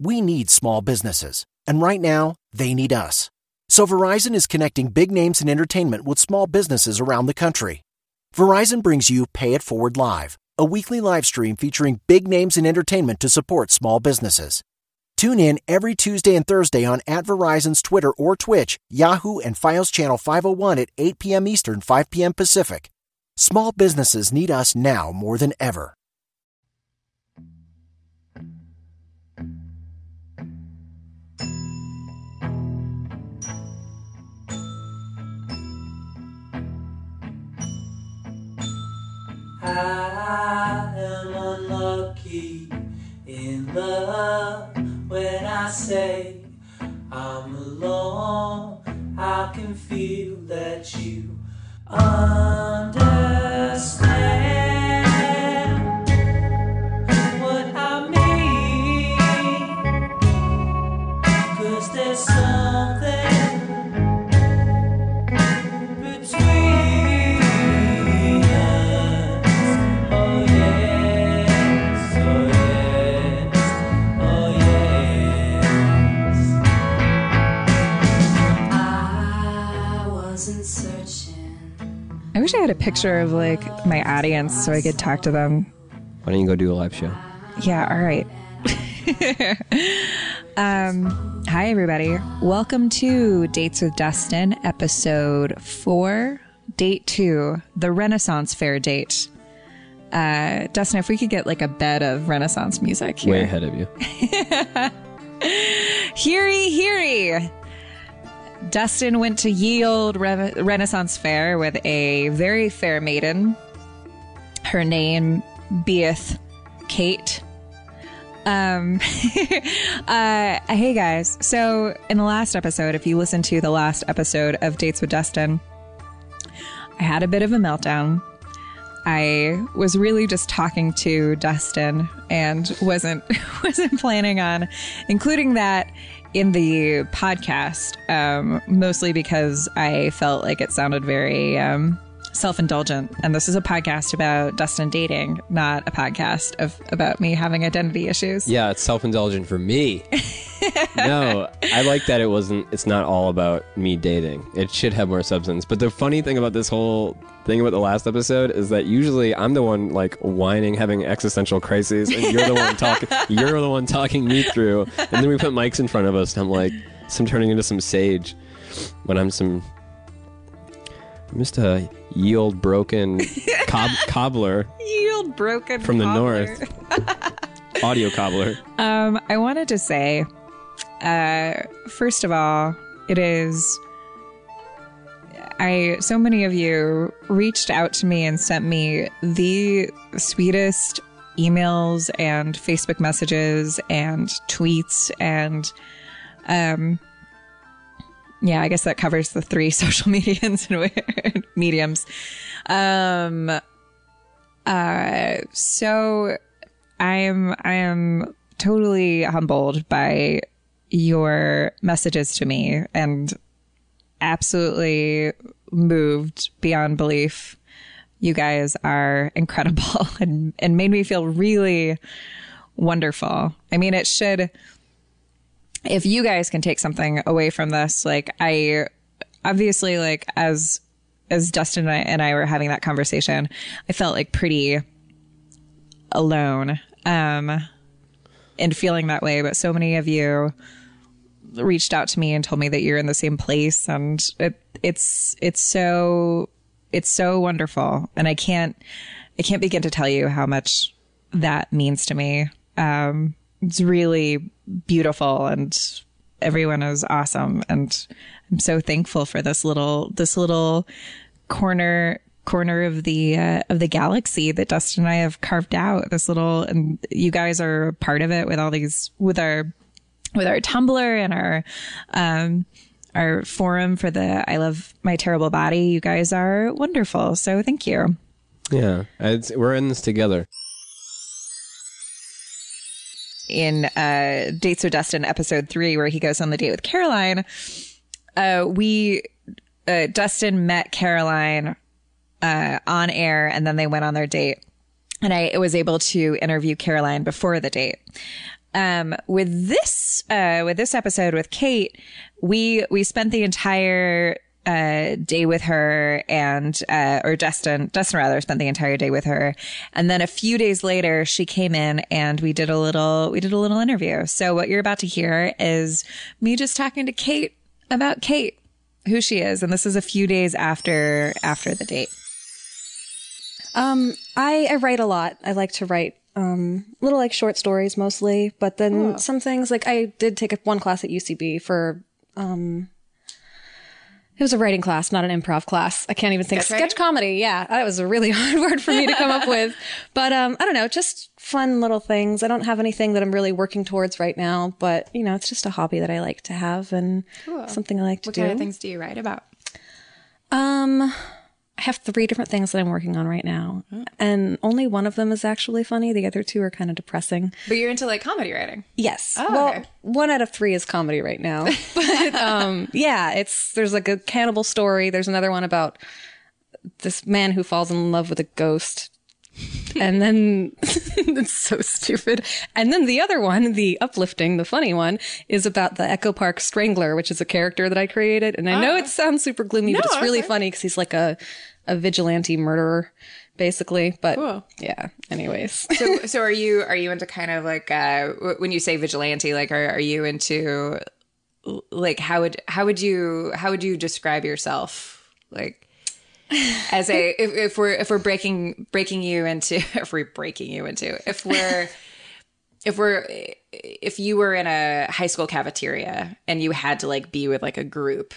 We need small businesses, and right now, they need us. So Verizon is connecting big names in entertainment with small businesses around the country. Verizon brings you Pay It Forward Live, a weekly live stream featuring big names in entertainment to support small businesses. Tune in every Tuesday and Thursday on at Verizon's Twitter or Twitch, Yahoo, and Fios Channel 501 at 8 p.m. Eastern, 5 p.m. Pacific. Small businesses need us now more than ever. I am unlucky in love when I say I'm alone. I can feel that you understand wish I had a picture of like my audience so I could talk to them. Why don't you go do a live show? Yeah, all right. um, hi, everybody. Welcome to Dates with Dustin, episode four, date two, the Renaissance Fair date. Uh, Dustin, if we could get like a bed of Renaissance music here. Way ahead of you. Heary, heary. Dustin went to Yield Re- Renaissance Fair with a very fair maiden. Her name beeth Kate. Um, uh, hey guys. So in the last episode, if you listen to the last episode of Dates with Dustin, I had a bit of a meltdown. I was really just talking to Dustin and wasn't wasn't planning on including that in the podcast, um, mostly because I felt like it sounded very um, self-indulgent. And this is a podcast about Dustin dating, not a podcast of about me having identity issues. Yeah, it's self-indulgent for me. no, I like that it wasn't. It's not all about me dating. It should have more substance. But the funny thing about this whole thing about the last episode is that usually I'm the one like whining, having existential crises, and you're the one talking. You're the one talking me through. And then we put mics in front of us, and I'm like, I'm turning into some sage when I'm some. I'm just a ye old broken cob- cobbler Yield broken from the north. Audio cobbler. Um, I wanted to say, uh, first of all, it is. I so many of you reached out to me and sent me the sweetest emails and Facebook messages and tweets and um yeah, I guess that covers the three social mediums and mediums. Um uh so I am I am totally humbled by your messages to me and absolutely moved beyond belief. You guys are incredible and, and made me feel really wonderful. I mean, it should, if you guys can take something away from this, like I obviously like as, as Dustin and I, were having that conversation, I felt like pretty alone, um, and feeling that way. But so many of you reached out to me and told me that you're in the same place and it, it's it's so it's so wonderful and i can't i can't begin to tell you how much that means to me um it's really beautiful and everyone is awesome and i'm so thankful for this little this little corner corner of the uh, of the galaxy that Dustin and I have carved out this little and you guys are part of it with all these with our with our Tumblr and our um our forum for the I love my terrible body. You guys are wonderful. So thank you. Yeah, we're in this together. In uh, Dates with Dustin episode three, where he goes on the date with Caroline, uh, we uh, Dustin met Caroline uh, on air, and then they went on their date, and I was able to interview Caroline before the date. um, with this uh, with this episode with Kate, we we spent the entire uh, day with her and uh, or Dustin Dustin rather spent the entire day with her, and then a few days later she came in and we did a little we did a little interview. So what you're about to hear is me just talking to Kate about Kate, who she is, and this is a few days after after the date. Um, I, I write a lot. I like to write um little like short stories mostly, but then some things like I did take a, one class at UCB for um it was a writing class, not an improv class. I can't even think Sketch sketch comedy. Yeah, that was a really hard word for me to come up with. But um I don't know, just fun little things. I don't have anything that I'm really working towards right now, but you know, it's just a hobby that I like to have and something I like to What do. What kind of things do you write about? Um, I have three different things that I'm working on right now, and only one of them is actually funny. The other two are kind of depressing. But you're into like comedy writing. Yes. Oh, well, okay. one out of three is comedy right now. but um, yeah, it's there's like a cannibal story. There's another one about this man who falls in love with a ghost. and then it's so stupid. And then the other one, the uplifting, the funny one, is about the Echo Park Strangler, which is a character that I created. And I know it sounds super gloomy, but it's really funny because he's like a a vigilante murderer, basically. But Cool. yeah. Anyways, So, so are you are you into kind of like uh, when you say vigilante? Like, are are you into like how would how would you how would you describe yourself? Like as a if, if we're if we're breaking breaking you into if we're breaking you into if we're if we're if you were in a high school cafeteria and you had to like be with like a group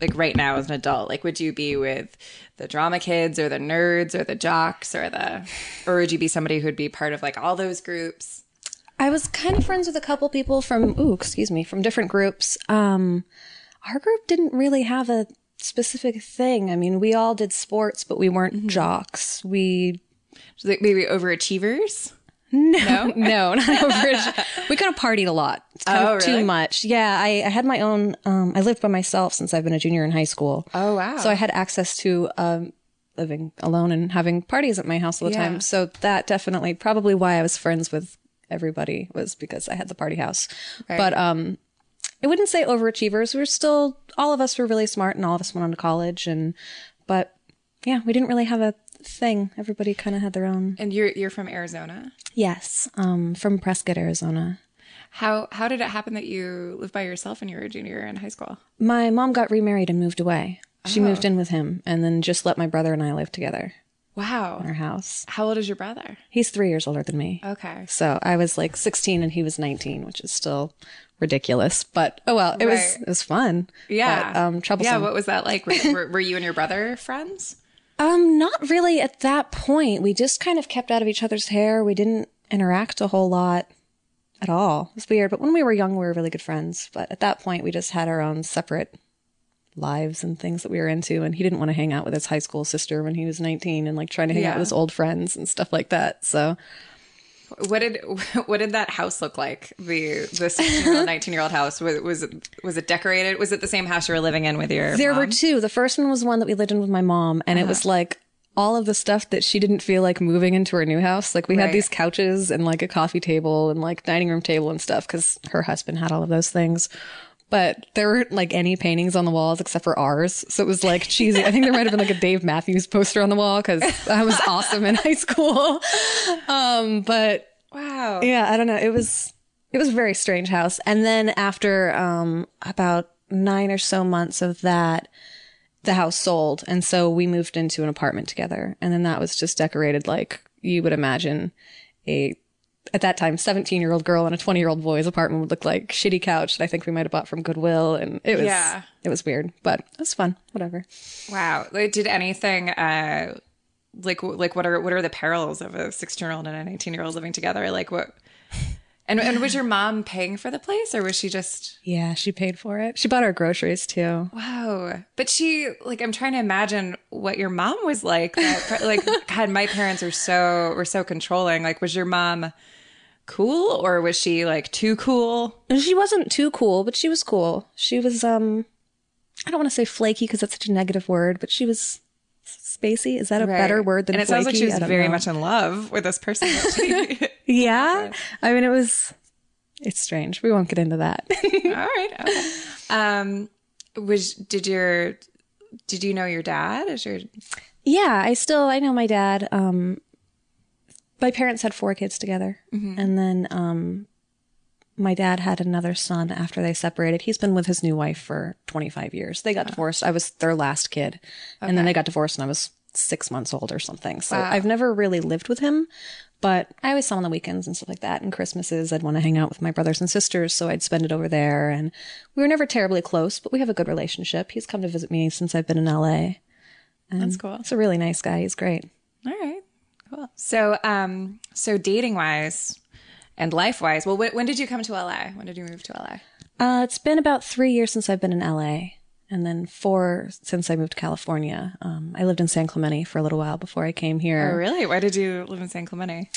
like right now as an adult like would you be with the drama kids or the nerds or the jocks or the or would you be somebody who'd be part of like all those groups I was kind of friends with a couple people from, ooh, excuse me, from different groups. Um, our group didn't really have a specific thing. I mean, we all did sports, but we weren't jocks. We, So, like maybe overachievers no, no, not average. we kind of partied a lot. It's kind Oh, of really? too much. Yeah. I, I had my own, um, I lived by myself since I've been a junior in high school. Oh, wow. So I had access to, um, living alone and having parties at my house all the Yeah. time. So that definitely probably why I was friends with everybody was because I had the party house. But um I wouldn't say overachievers. We were still all of us were really smart and all of us went on to college and but yeah, we didn't really have a thing. Everybody kind of had their own. and you're you're from arizona Yes, um from Prescott, Arizona. how how did it happen that you lived by yourself when you were a junior in high school My mom got remarried and moved away. She moved in with him and then just let my brother and I live together wow in our house. how old is your brother He's 3 years older than me. okay So I was like 16 and he was 19, which is still ridiculous. But oh well, it was it was fun. yeah but, um, troublesome. yeah what was that like were, were you and your brother friends um, not really at that point. We just kind of kept out of each other's hair. We didn't interact a whole lot at all. It was weird. But when we were young, we were really good friends. But at that point, we just had our own separate lives and things that we were into. And he didn't want to hang out with his high school sister when he was 19 and like trying to hang out with his old friends and stuff like that. So What did what did that house look like? The the 16 year old, 19 year old house was was it was it decorated? Was it the same house you were living in with your? There were two. The first one was one that we lived in with my mom, and it was uh-huh. like all of the stuff that she didn't feel like moving into her new house. Like we Right. had these couches and like a coffee table and like dining room table and stuff because her husband had all of those things. But there weren't like any paintings on the walls except for ours. So it was like cheesy. I think there might have been like a Dave Matthews poster on the wall because I was awesome in high school. Um, but Wow. yeah, I don't know. It was it was a very strange house. And then after um about nine or so months of that, the house sold, and so we moved into an apartment together. And then that was just decorated like you would imagine a at that time 17 year old girl and a 20 year old boy's apartment would look like shitty couch that I think we might have bought from Goodwill, and it was Yeah. it was weird, but it was fun. Whatever. Wow. Like, did anything uh like like what are what are the perils of a 16 year old and a 19 year old living together? Like what? And and was your mom paying for the place or was she just Yeah, she paid for it. She bought our groceries too. wow? But she like I'm trying to imagine what your mom was like. That, like God, my parents are so were so controlling. Like was your mom cool or was she like too cool? She wasn't too cool, but she was cool. She was um I don't want to say flaky because that's such a negative word, but she was spacey. Is that a better word than and it flaky? sounds like she was very know. much in love with this person. Yeah. I mean it was it's strange. We won't get into that. All right. Okay. Um, was did your did you know your dad? Is your yeah, I still I know my dad. Um, my parents had four kids together, and then um, my dad had another son after they separated. He's been with his new wife for 25 years. They got divorced. I was their last kid, and then they got divorced, and I was six months old or something. So I've never really lived with him, but I always saw him on the weekends and stuff like that. And Christmases, I'd want to hang out with my brothers and sisters, so I'd spend it over there. And we were never terribly close, but we have a good relationship. He's come to visit me since I've been in LA. That's cool. He's a really nice guy. He's great. All right. So um so dating wise and life wise, well wh- when did you come to LA? When did you move to LA? Uh, it's been about three years since I've been in LA, and then four since I moved to California. Um, I lived in San Clemente for a little while before I came here. Oh really? Why did you live in San Clemente?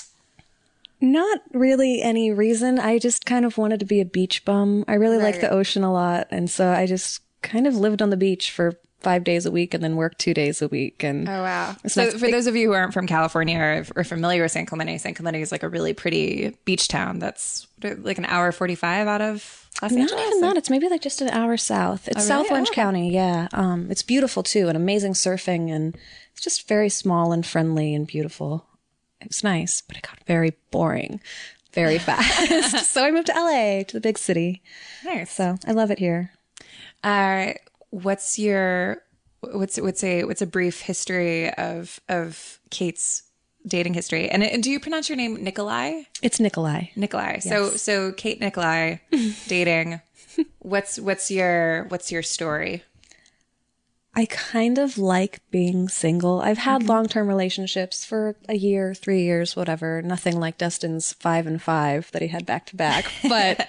Not really any reason. I just kind of wanted to be a beach bum. I really like the ocean a lot, and so I just kind of lived on the beach for five days a week and then work two days a week. And Oh wow! So for those of you who aren't from California or, familiar with San Clemente, San Clemente is like a really pretty beach town. That's like an hour forty five out of Los Not Angeles. even that. It's maybe like just an hour south. It's really? South Orange Oh. County. Yeah. Um, it's beautiful too, and amazing surfing, and it's just very small and friendly and beautiful. It was nice, but it got very boring very fast. so I moved to LA, to the big city. Nice. So I love it here. Uh, what's your what's what's a what's a brief history of of Kate's dating history? And, and do you pronounce your name Nikolai? It's Nikolai. Nikolai. So so Kate Nikolai dating. What's what's your what's your story? I kind of like being single. I've had mm-hmm. long term relationships for a year, three years, whatever. Nothing like Dustin's five and five that he had back to back. But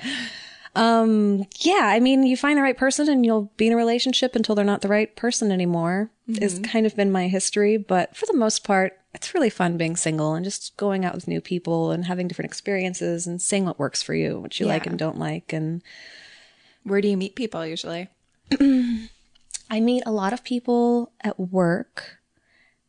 um yeah, I mean you find the right person and you'll be in a relationship until they're not the right person anymore. Is kind of been my history. But for the most part, it's really fun being single and just going out with new people and having different experiences and seeing what works for you, what you like and don't like and Where do you meet people usually? I meet a lot of people at work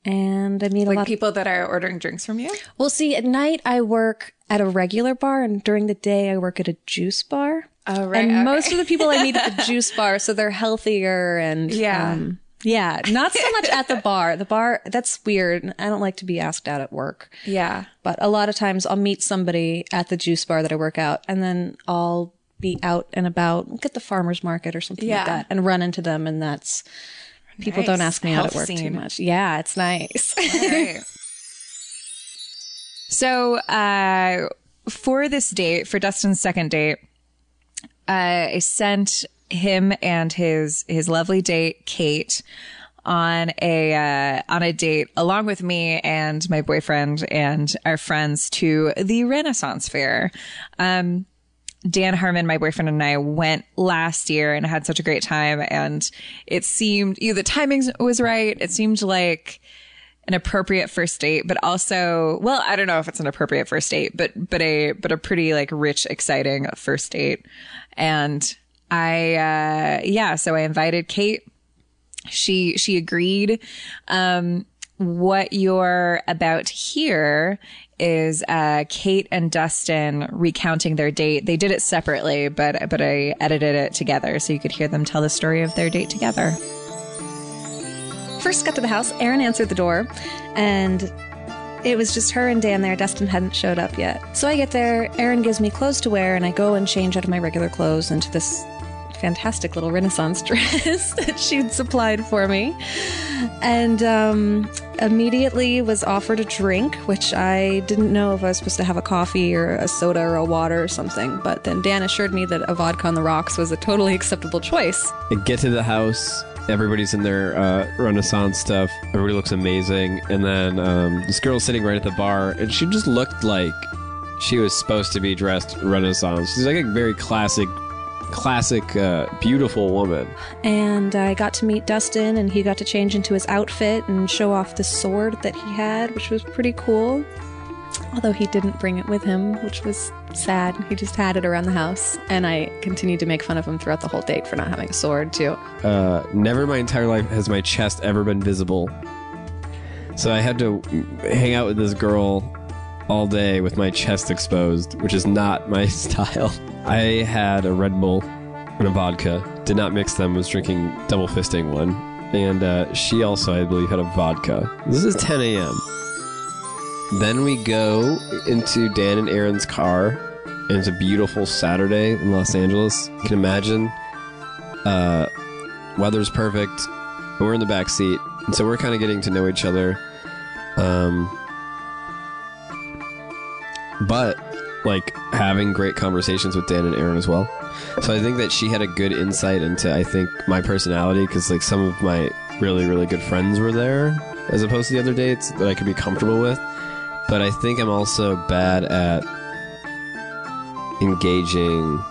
and I meet a Like lot people that are ordering drinks from you? Well, see, at night I work at a regular bar, and during the day I work at a juice bar. Oh, right, And okay. most of the people I meet at the juice bar, so they're healthier and Yeah. um, yeah, not so much at the bar. The bar that's weird. I don't like to be asked out at work. Yeah. But a lot of times I'll meet somebody at the juice bar that I work out, and then I'll be out and about, like at the farmer's market or something Yeah. like that, and run into them, and that's people Nice. don't ask me out Health at work too much. Yeah, it's nice. Right. so, uh, for this date, for Dustin's second date, I sent him and his his lovely date Kate on a uh, on a date along with me and my boyfriend and our friends to the Renaissance Fair. Um, Dan Harmon, my boyfriend, and I went last year and had such a great time. And it seemed, you know, the timing was right. It seemed like an appropriate first date, but also, well, I don't know if it's an appropriate first date, but, but a, but a pretty like rich, exciting first date. And I, uh, yeah, so I invited Kate. She, she agreed. Um, what you're about to hear is uh, Kate and Dustin recounting their date. They did it separately, but but I edited it together so you could hear them tell the story of their date together. First got to the house, Erin answered the door, and it was just her and Dan there. Dustin hadn't showed up yet. So I get there, Erin gives me clothes to wear, and I go and change out of my regular clothes into this fantastic little Renaissance dress that she'd supplied for me. And um, immediately was offered a drink, which I didn't know if I was supposed to have a coffee or a soda or a water or something. But then Dan assured me that a vodka on the rocks was a totally acceptable choice. Get to the house. Everybody's in their uh, Renaissance stuff. Everybody looks amazing. And then um, this girl's sitting right at the bar, and she just looked like she was supposed to be dressed Renaissance. She's like a very classic, classic, uh, beautiful woman. And I got to meet Dustin, and he got to change into his outfit and show off the sword that he had, which was pretty cool. Although he didn't bring it with him, which was sad. He just had it around the house. And I continued to make fun of him throughout the whole date for not having a sword, too. Uh, never in my entire life has my chest ever been visible. So I had to hang out with this girl all day with my chest exposed, which is not my style. I had a Red Bull and a vodka. Did not mix them. Was drinking double fisting one, and uh, she also, I believe, had a vodka. This is 10 a.m. Then we go into Dan and Erin's car, and it's a beautiful Saturday in Los Angeles. You can imagine. Uh, weather's perfect. We're in the back seat, and so we're kind of getting to know each other. Um, but like having great conversations with Dan and Erin as well. So I think that she had a good insight into I think my personality because like some of my really really good friends were there as opposed to the other dates that I could be comfortable with. But I think I'm also bad at engaging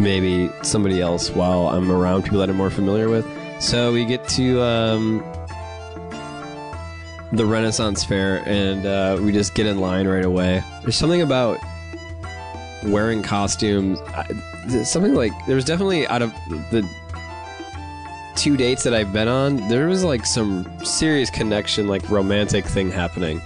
maybe somebody else while I'm around people that I'm more familiar with. So we get to um, the Renaissance Fair and uh, we just get in line right away. There's something about wearing costumes. I- Something like there was definitely out of the two dates that I've been on, there was like some serious connection, like romantic thing happening.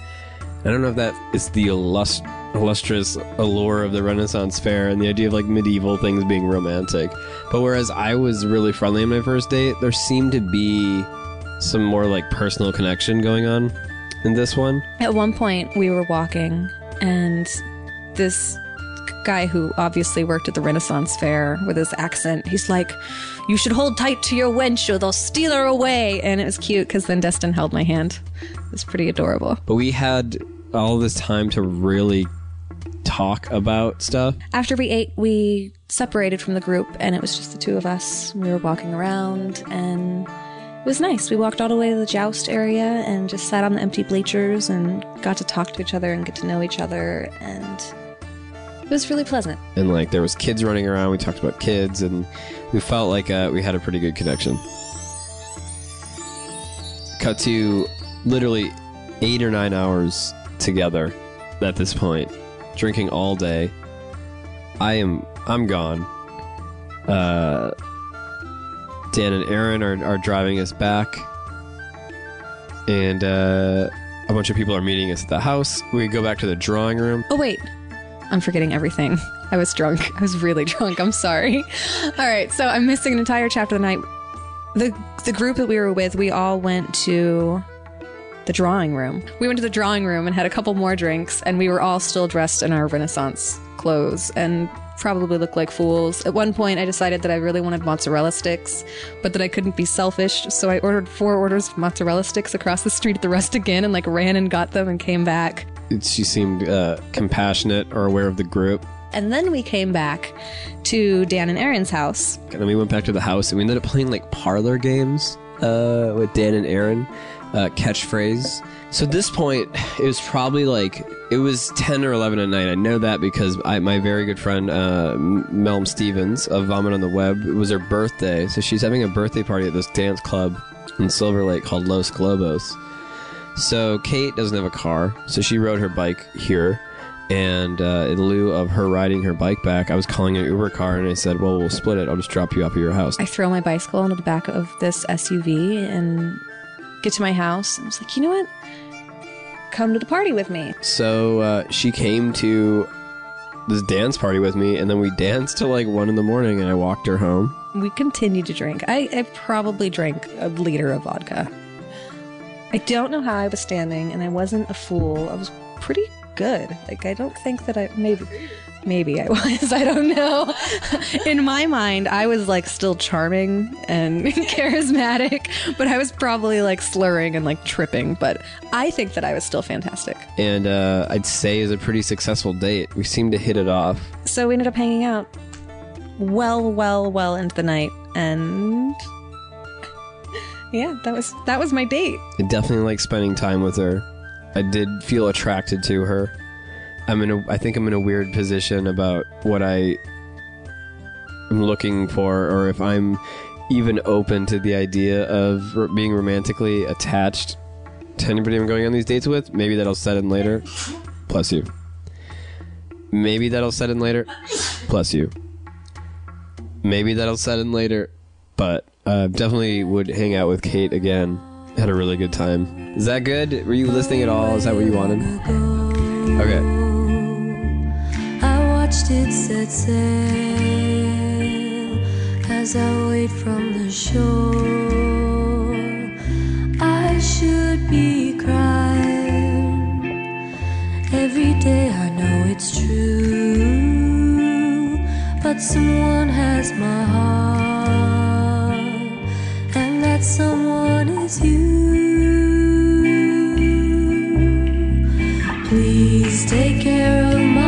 I don't know if that is the illust- illustrious allure of the Renaissance Fair and the idea of like medieval things being romantic. But whereas I was really friendly on my first date, there seemed to be some more like personal connection going on in this one. At one point, we were walking, and this guy who obviously worked at the Renaissance Fair with his accent, he's like, You should hold tight to your wench or they'll steal her away. And it was cute because then Dustin held my hand. It was pretty adorable. But we had all this time to really talk about stuff. After we ate, we separated from the group, and it was just the two of us. We were walking around, and it was nice. We walked all the way to the joust area and just sat on the empty bleachers and got to talk to each other and get to know each other, and it was really pleasant. and like there was kids running around. We talked about kids, and we felt like uh, we had a pretty good connection. Cut to literally eight or nine hours together at this point, drinking all day. I am I'm gone. Uh, Dan and Erin are, are driving us back, and uh, a bunch of people are meeting us at the house. We go back to the drawing room. Oh, wait. I'm forgetting everything. I was drunk. I was really drunk. I'm sorry. All right, so I'm missing an entire chapter of the night. The the group that we were with, we all went to the drawing room. We went to the drawing room and had a couple more drinks, and we were all still dressed in our Renaissance clothes and probably looked like fools. At one point, I decided that I really wanted mozzarella sticks, but that I couldn't be selfish, so I ordered four orders of mozzarella sticks across the street at the Rustic again and like ran and got them and came back. She seemed uh, compassionate or aware of the group. And then we came back to Dan and Erin's house. And then we went back to the house and we ended up playing like parlor games uh, with Dan and Erin. Uh, catchphrase. So at this point, it was probably like it was ten or eleven at night. I know that because I, my very good friend uh, Melm Stevens of Vomit on the Web it was her birthday, so she's having a birthday party at this dance club in Silver Lake called Los Globos. So Kate doesn't have a car, so she rode her bike here. And uh, in lieu of her riding her bike back, I was calling an Uber car, and I said, "Well, we'll split it. I'll just drop you off at your house." I throw my bicycle into the back of this SUV and get to my house. And I was like, you know what? Come to the party with me. So uh, she came to this dance party with me, and then we danced till like one in the morning, and I walked her home. We continued to drink. I, I probably drank a liter of vodka. I don't know how I was standing, and I wasn't a fool. I was pretty good. Like I don't think that I maybe maybe I was. I don't know. In my mind, I was like still charming and charismatic, but I was probably like slurring and like tripping. But I think that I was still fantastic. And uh, I'd say is a pretty successful date. We seemed to hit it off. So we ended up hanging out well, well, well into the night, and yeah, that was that was my date. I definitely like spending time with her. I did feel attracted to her. I'm in a. I think I'm in a weird position about what I am looking for, or if I'm even open to the idea of being romantically attached to anybody I'm going on these dates with. Maybe that'll set in later. Plus you. Maybe that'll set in later. Plus you. Maybe that'll set in later. But uh, definitely would hang out with Kate again. Had a really good time. Is that good? Were you listening at all? Is that what you wanted? Okay. I watched did set sail as I wait from the shore. I should be crying every day. I know it's true, but someone has my heart, and that someone is you. Please take care of my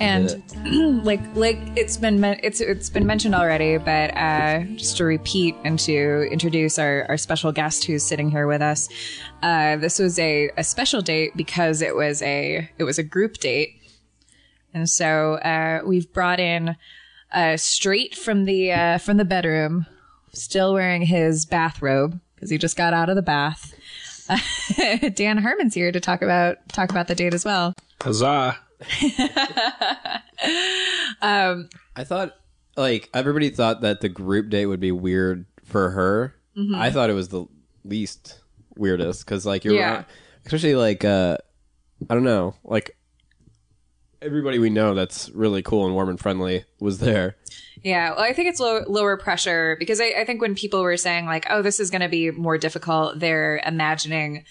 and like like it's been men- it's it's been mentioned already, but uh, just to repeat and to introduce our our special guest who's sitting here with us. Uh, this was a a special date because it was a it was a group date, and so uh, we've brought in uh, straight from the uh, from the bedroom, still wearing his bathrobe because he just got out of the bath. Dan Harmon's here to talk about talk about the date as well. Huzzah! I thought like everybody thought that the group date would be weird for her. Mm-hmm. I thought it was the least weirdest because like you're Yeah. especially like uh I don't know like everybody we know that's really cool and warm and friendly was there. Yeah, well, I think it's low, lower pressure because I, I think when people were saying like, "Oh, this is going to be more difficult," they're imagining,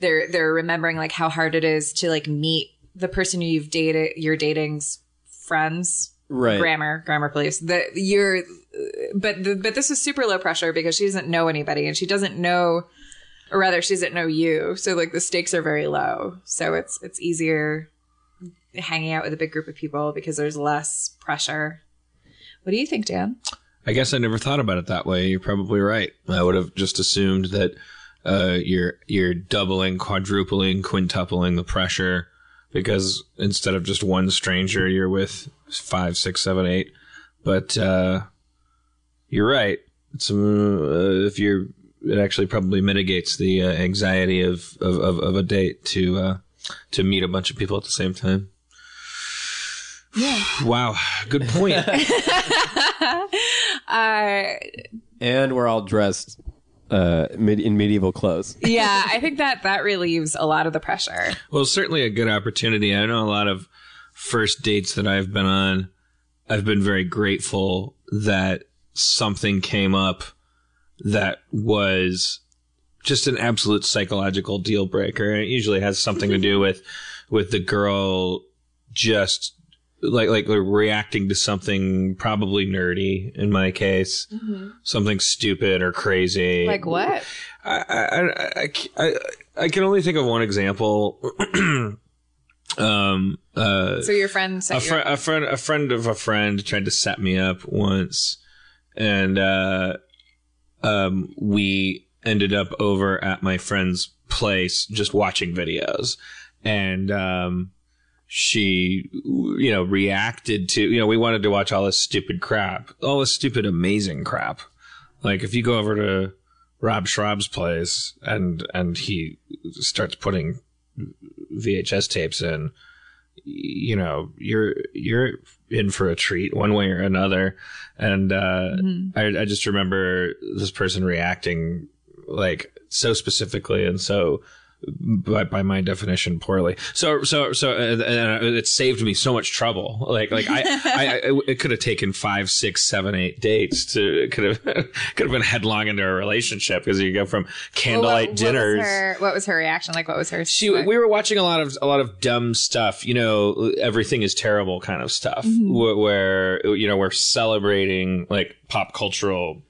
they're they're remembering like how hard it is to like meet the person you've dated, your dating's friends. Right. Grammar, grammar, please. The you're, but the, but this is super low pressure because she doesn't know anybody and she doesn't know, or rather, she doesn't know you. So like the stakes are very low. So it's it's easier hanging out with a big group of people because there's less pressure. What do you think, Dan? I guess I never thought about it that way. You're probably right. I would have just assumed that uh, you're you're doubling, quadrupling, quintupling the pressure because instead of just one stranger, you're with five, six, seven, eight. But uh, you're right. It's, uh, if you're, it actually probably mitigates the uh, anxiety of, of, of, of a date to uh, to meet a bunch of people at the same time. Yeah. Wow. Good point. Uh, And we're all dressed uh mid- in medieval clothes. yeah, I think that that relieves a lot of the pressure. Well, certainly a good opportunity. I know a lot of first dates that I've been on. I've been very grateful that something came up that was just an absolute psychological deal breaker. And it usually has something to do with with the girl just like like reacting to something probably nerdy in my case, something stupid or crazy. Like what? I, I, I, I, I can only think of one example. um, uh, So your friend a, sent fr- you. a friend, a friend of a friend tried to set me up once, and uh, um, we ended up over at my friend's place just watching videos, and um, she, you know, reacted to, you know, we wanted to watch all this stupid crap, all this stupid amazing crap. Like if you go over to Rob Schrab's place and and he starts putting VHS tapes in, you know, you're you're in for a treat one way or another. And uh, I, I just remember this person reacting like so specifically and so by, by my definition poorly so so so uh, uh, it saved me so much trouble like like i, I, I it could have taken five six seven eight dates to it could have could have been headlong into a relationship because you go from Well, candlelight what, dinners What was, her, what was her reaction? Like, what was her? she we were watching a lot of a lot of dumb stuff you know everything is terrible kind of stuff wh- where you know we're celebrating like pop cultural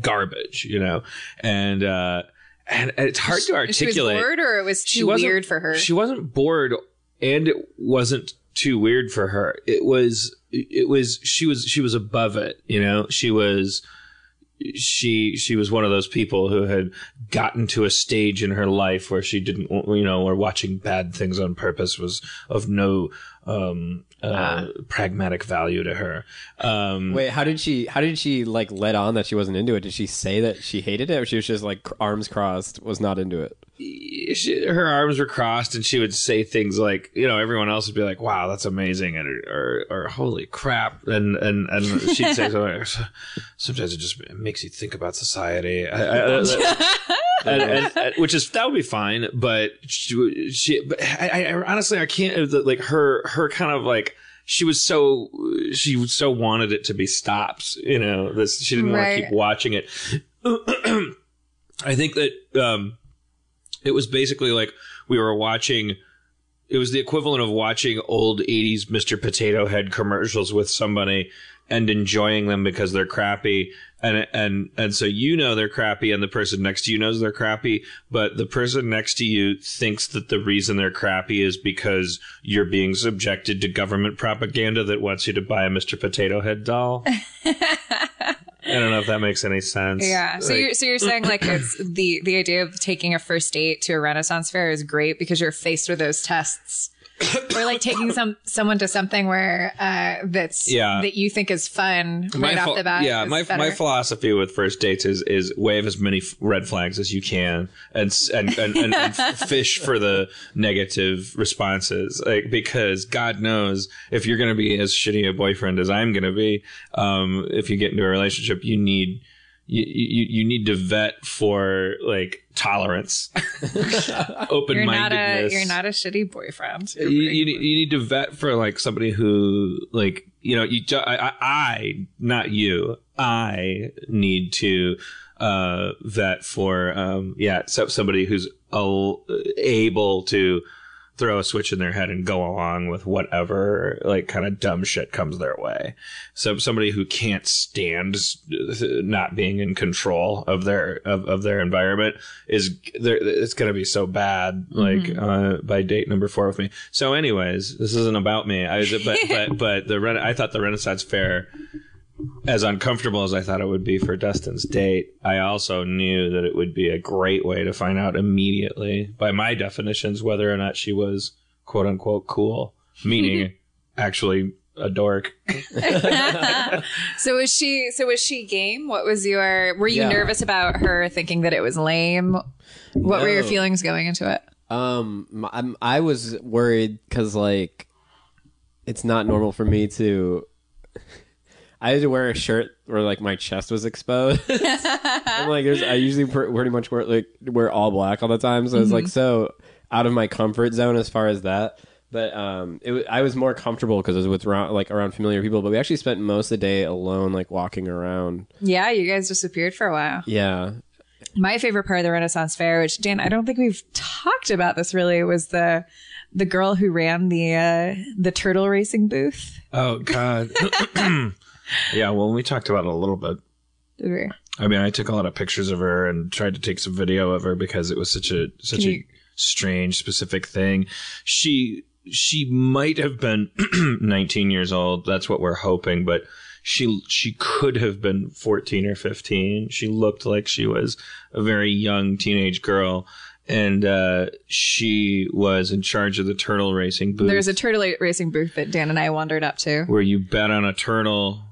garbage you know and uh and it's hard to she was articulate. bored, or it was too weird for her. she wasn't bored and it wasn't too weird for her. It was it was she was she was above it you know? She was she she was one of those people who had gotten to a stage in her life where she didn't you know where watching bad things on purpose was of no um uh, pragmatic value to her um Wait, how did she? How did she like let on that she wasn't into it? Did she say that she hated it, or she was just like arms crossed, was not into it? she, her arms were crossed and she would say things like you know everyone else would be like wow that's amazing and or, or holy crap and and and she'd say something like, sometimes it just makes you think about society I, I, and, and, and- which is that would be fine but she, she but I, I honestly I can't like her her kind of like she was so she so wanted it to be stopped you know this she didn't want to keep watching it I think that um it was basically like we were watching it was the equivalent of watching old 80s Mr. Potato Head commercials with somebody and enjoying them because they're crappy and and and so you know they're crappy and the person next to you knows they're crappy but the person next to you thinks that the reason they're crappy is because you're being subjected to government propaganda that wants you to buy a Mr. Potato Head doll. I don't know if that makes any sense. Yeah. So Like- you're so you're saying like it's the the idea of taking a first date to a Renaissance fair is great because you're faced with those tests. Or like taking some someone to something where uh that's Yeah. that you think is fun right phil- off the bat. Yeah, my better. my philosophy with first dates is is wave as many f- red flags as you can and and and, and, and fish for the negative responses, like because God knows if you're going to be as shitty a boyfriend as I'm going to be, um, if you get into a relationship, you need. You, you you need to vet for like tolerance, open You're not a mindedness. you're not a shitty boyfriend. you, you, need- you need to vet for like somebody who like you know you ju- I, I, I not you I need to uh vet for um yeah so somebody who's al- able to throw a switch in their head and go along with whatever like kind of dumb shit comes their way. So somebody who can't stand not being in control of their of, of their environment is there it's going to be so bad like uh, by date number four with me. So anyways this isn't about me. I but but but the i thought the renaissance fair as uncomfortable as I thought it would be for Dustin's date, I also knew that it would be a great way to find out immediately, by my definitions, whether or not she was quote unquote cool, meaning actually a dork. So was she so was she game? What was your were you Yeah. nervous about her thinking that it was lame? What were your feelings going into it? Um, m- I'm, I was worried because like it's not normal for me to. I had to wear a shirt where like my chest was exposed. I'm like, there's. I usually pr- pretty much wear like wear all black all the time, so it's like so out of my comfort zone as far as that. But um, it, wa- I was more comfortable because it was with around, like around familiar people. But we actually spent most of the day alone, like walking around. Yeah, you guys disappeared for a while. Yeah, My favorite part of the Renaissance Fair, which Dan, I don't think we've talked about this really, was the the girl who ran the uh, the turtle racing booth. Oh, God. yeah, well, we talked about it a little bit. Did we? I mean, I took a lot of pictures of her and tried to take some video of her because it was such a such Can a you- strange, specific thing. She she might have been 19 years old. That's what we're hoping, but she she could have been 14 or 15. She looked like she was a very young teenage girl. And uh, she was in charge of the turtle racing booth There's a turtle racing booth that Dan and I wandered up to. where you bet on a turtle.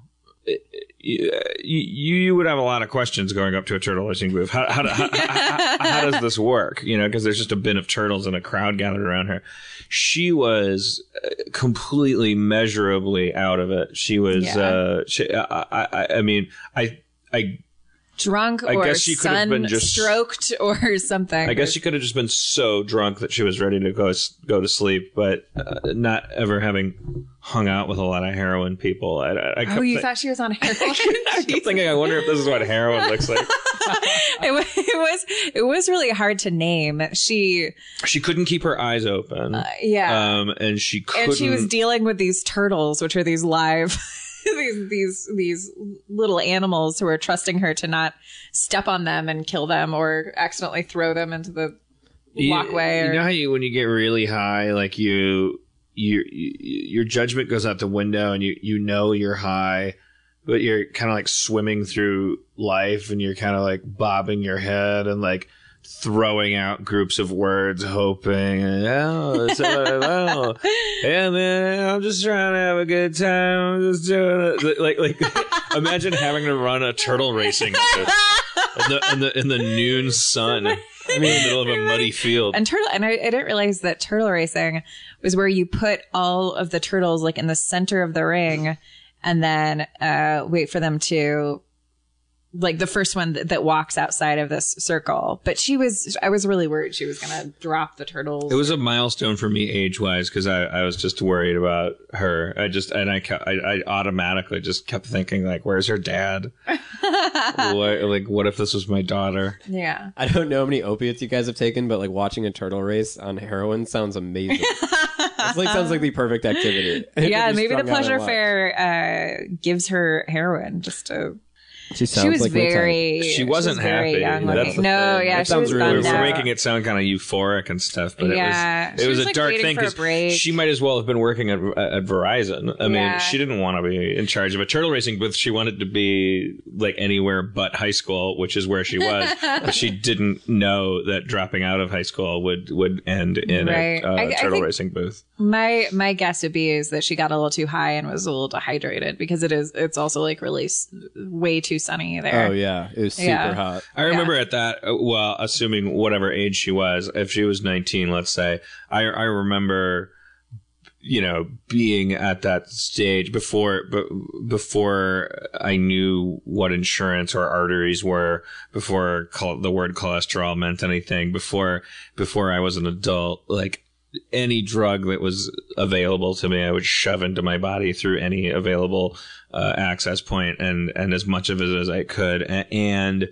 You, you would have a lot of questions going up to a turtle racing booth. How how, how, how, how does this work? You know, because there's just a bin of turtles and a crowd gathered around her. She was uh, completely measurably out of it. She was. Yeah. Uh, she, I, I I mean I I Drunk I or guess she could have sun been just- stroked or something. I guess she could have just been so drunk that she was ready to go go to sleep, but uh, not ever having hung out with a lot of heroin people. I, I, I kept Oh, you thi- thought she was on heroin? I kept thinking, I wonder if this is what heroin looks like. it, was, it was it was really hard to name. She She couldn't keep her eyes open. yeah. Um, and she couldn't. and she was dealing with these turtles, which are these live, these these these little animals who are trusting her to not step on them and kill them or accidentally throw them into the You- walkway. You, or, know how you, when you get really high, like you, you, you, your judgment goes out the window, and you, you know you're high, but you're kind of like swimming through life and you're kind of like bobbing your head and like throwing out groups of words, hoping, oh, uh, oh, yeah, man, I'm just trying to have a good time. I'm just doing it. Like, like, imagine having to run a turtle racing in the, in the, in the noon sun. I mean, in the middle of a muddy field. And turtle, and I, I didn't realize that turtle racing was where you put all of the turtles like in the center of the ring, and then uh, wait for them to, like the first one that, that walks outside of this circle. But she was, I was really worried she was gonna drop the turtles. It was a milestone for me age wise because I, I was just worried about her. I just and I, kept, I I automatically just kept thinking like, where's her dad? what, like, what if this was my daughter? yeah. I don't know how many opiates you guys have taken, but like watching a turtle race on heroin sounds amazing. it's like sounds like the perfect activity. Yeah, maybe the pleasure fair uh, gives her heroin just to. She, sounds She was like my type. very. She wasn't very happy. young That's looking. No, thing. yeah, It she sounds was really We're, we're out. making it sound kind of euphoric and stuff, but Yeah. it was it was, was, a like, dark thing for a 'cause break. she might as well have been working at, at Verizon. I mean, Yeah. she didn't want to be in charge of a turtle racing booth. She wanted to be like anywhere but high school, which is where she was. but she didn't know that dropping out of high school would would end in Right. a uh, I- I turtle think- racing booth. My my guess would be is that she got a little too high and was a little dehydrated because it is it's also like really way too sunny there. Oh yeah, it was super Yeah. hot. I remember at that, uh, well, assuming whatever age she was, if she was 19, let's say, I, I remember, you know, being at that stage before, but before I knew what insurance or arteries were, before chol- the word cholesterol meant anything, before, before I was an adult, like, any drug that was available to me, I would shove into my body through any available uh, access point, and and as much of it as I could. And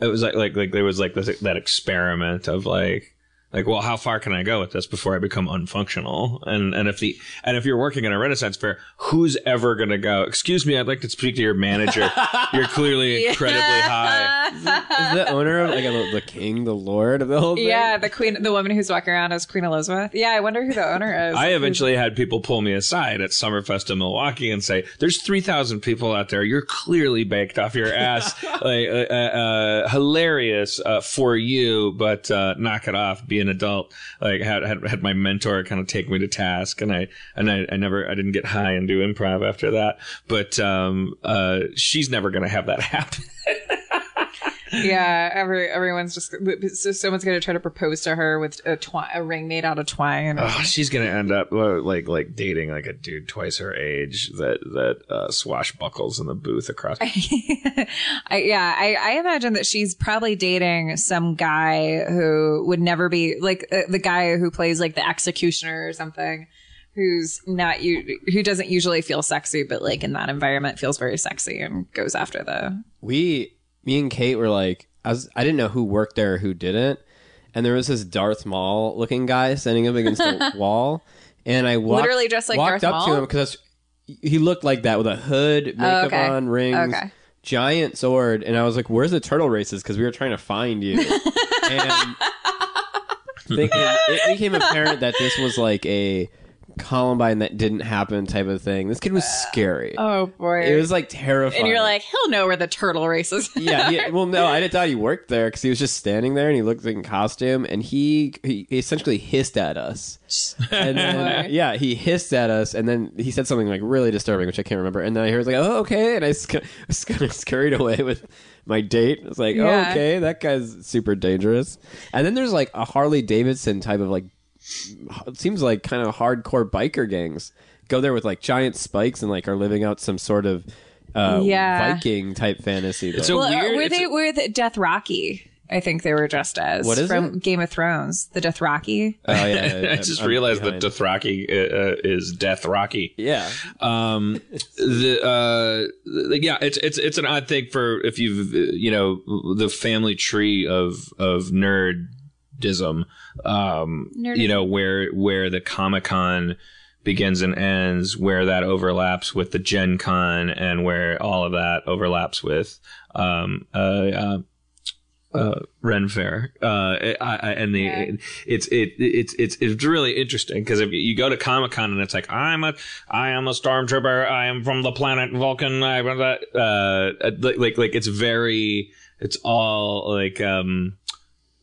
it was like like like there was like this, that experiment of like like well how far can i go with this before i become unfunctional and and if the and if you're working in a renaissance fair who's ever going to go excuse me i'd like to speak to your manager you're clearly incredibly high Is the owner of like a, the king, the lord of the whole thing? Yeah, the queen, the woman who's walking around as Queen Elizabeth. Yeah, I wonder who the owner is. I eventually had people pull me aside at Summerfest in Milwaukee and say, "There's 3,000 people out there. You're clearly baked off your ass. like, uh, uh, hilarious uh, for you, but uh, knock it off. Be an adult." Like, had, had had my mentor kind of take me to task, and I and I, I never I didn't get high and do improv after that. But um, uh, she's never going to have that happen. Yeah, every everyone's just so someone's gonna try to propose to her with a twine, a ring made out of twine. Oh, she's gonna end up like like dating like a dude twice her age that that uh, swashbuckles in the booth across. I, yeah, I, I imagine that she's probably dating some guy who would never be like uh, the guy who plays like the executioner or something, who's not you, who doesn't usually feel sexy, but like in that environment feels very sexy and goes after the. we me and Kate were like I was I didn't know who worked there or who didn't. And there was this Darth Maul looking guy standing up against the wall. And I walked, Literally dressed like walked Darth up Maul? to him because he looked like that with a hood, oh, makeup okay. on, rings, Okay. giant sword. And I was like, "Where's the turtle races?" Because we were trying to find you. and thinking, it became apparent that this was like a Columbine that didn't happen type of thing. This kid was uh, scary. Oh boy! It was like terrifying. and you're like, he'll know where the turtle race is. yeah, he, well, no, I didn't thought he worked there because he was just standing there and he looked in costume and he, he essentially hissed at us. And then, yeah, he hissed at us and then he said something like really disturbing, which I can't remember. And then I heard like, oh, okay, and I sc- was kind of scurried away with my date. I was like, oh, okay, that guy's super dangerous. And then there's like a Harley Davidson type of like, it seems like kind of hardcore biker gangs go there with like giant spikes and like are living out some sort of. Uh, Yeah. Viking type fantasy. It's there. a Well, weird. were it's they a- were the Death Rocky? I think they were dressed as What is from it? Game of Thrones. The Death Rocky. Oh yeah, I just I'm realized behind. that Dothraki uh, uh, is Death Rocky. yeah, Um, the uh, the- yeah, it's it's it's an odd thing for if you've uh, you know the family tree of of nerdism. Um, you know where where the Comic Con begins and ends, where that overlaps with the Gen Con, and where all of that overlaps with um uh. uh uh, Ren Fair, uh, I, I, and the it's it it's it's it's really interesting because if you go to Comic Con and it's like I'm a I am a stormtrooper, I am from the planet Vulcan, I uh, like like like it's very it's all like um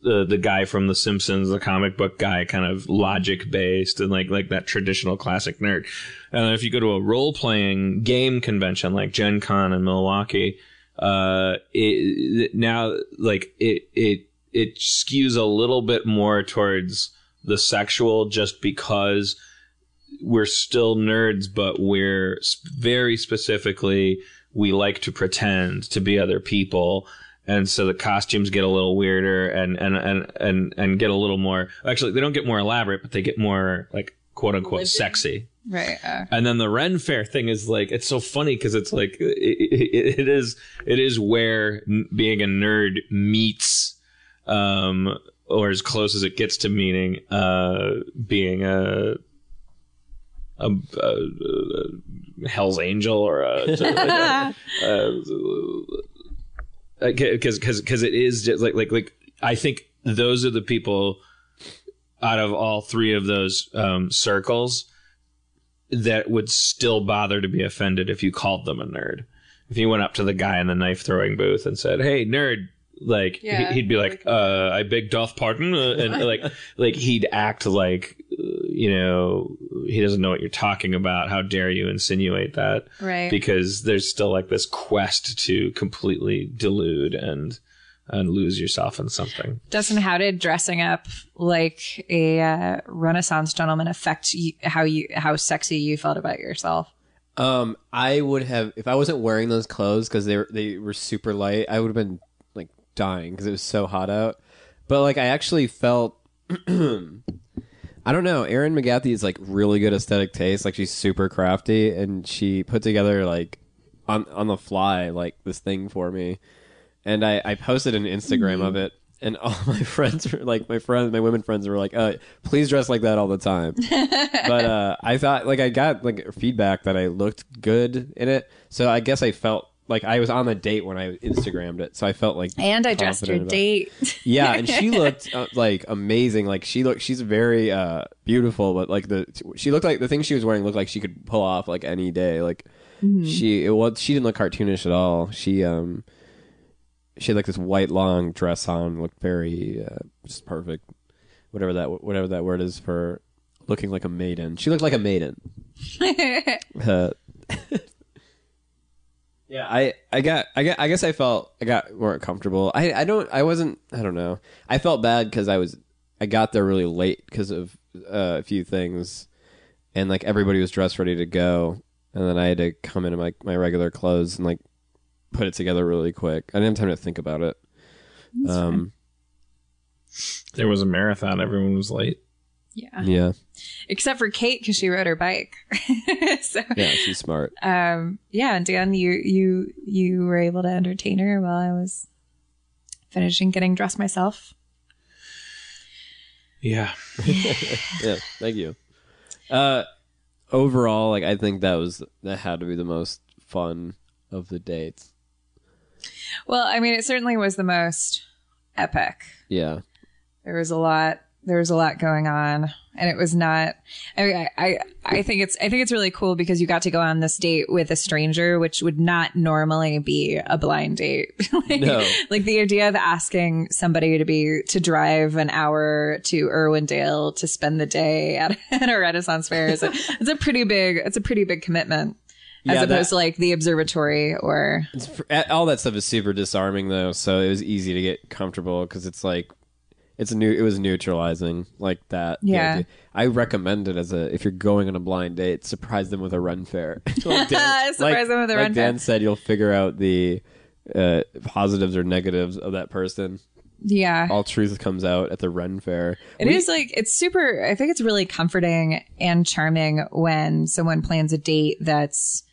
the the guy from The Simpsons, the comic book guy, kind of logic based and like like that traditional classic nerd. And if you go to a role playing game convention like Gen Con in Milwaukee, uh, it, now like it it it skews a little bit more towards the sexual, just because we're still nerds, but we're very specifically we like to pretend to be other people and so the costumes get a little weirder and and and and, and get a little more actually they don't get more elaborate but they get more like quote unquote sexy Right. Uh, and then the Ren Fair thing is like it's so funny because it's like it, it, it is it is where n- being a nerd meets um or as close as it gets to meaning uh being a a, a, a Hell's Angel or a, because because because it is just like like like I think those are the people out of all three of those um, circles that would still bother to be offended if you called them a nerd. If you went up to the guy in the knife throwing booth and said, "Hey, nerd," like Yeah. he'd be like, uh, "I beg doth pardon," uh, and like like he'd act like uh, you know he doesn't know what you're talking about. How dare you insinuate that? Right. Because there's still like this quest to completely delude and and lose yourself in something. Dustin, how did dressing up like a uh, Renaissance gentleman affect you, how you how sexy you felt about yourself? Um, I would have if I wasn't wearing those clothes because they were they were super light. I would have been like dying because it was so hot out. But like I actually felt, I don't know. Erin McGathy is like really good aesthetic taste. Like she's super crafty and she put together like on on the fly like this thing for me. And I I posted an Instagram of it. And all my friends were like, my friends, my women friends were like, uh, please dress like that all the time but uh, I thought like I got like feedback that I looked good in it, so I guess I felt like I was on the date when I Instagrammed it, so I felt like And I dressed your about- date. Yeah, and she looked uh, like amazing. Like she looked, she's very uh, beautiful, but like the she looked like the thing she was wearing looked like she could pull off like any day. Like she it was she didn't look cartoonish at all. She um she had like this white long dress on, looked very uh, just perfect. Whatever that whatever that word is for looking like a maiden. She looked like a maiden. Yeah, I I got I got I guess I felt I got more comfortable. I I don't I wasn't I don't know. I felt bad because I was I got there really late because of uh, a few things, and like everybody was dressed ready to go, and then I had to come in my my regular clothes and like put it together really quick. I didn't have time to think about it. Um, There was a marathon. Everyone was late. Yeah, yeah, except for Kate because she rode her bike. so yeah, she's smart. um, yeah, and Dan, you you you were able to entertain her while I was finishing getting dressed myself. Yeah. yeah, thank you. Uh, overall, like I think that was that had to be the most fun of the dates. Well, I mean, it certainly was the most epic. Yeah, There was a lot. There was a lot going on, and it was not. I, mean, I, I, I think it's. I think it's really cool because you got to go on this date with a stranger, which would not normally be a blind date. like, No. like the idea of asking somebody to be to drive an hour to Irwindale to spend the day at, at a Renaissance fair is a, it's a pretty big. It's a pretty big commitment. As Yeah, that- opposed to like the observatory or It's, all that stuff is super disarming though, so it was easy to get comfortable because it's like it's new. It was neutralizing like that. Yeah. idea. I recommend it as a if you're going on a blind date, surprise them with a run fair. like Dan, Surprise them with a like run fair. Dan said, you'll figure out the uh, positives or negatives of that person. yeah. All truth comes out at the run fair. It is like it's super. I think it's really comforting and charming when someone plans a date that's,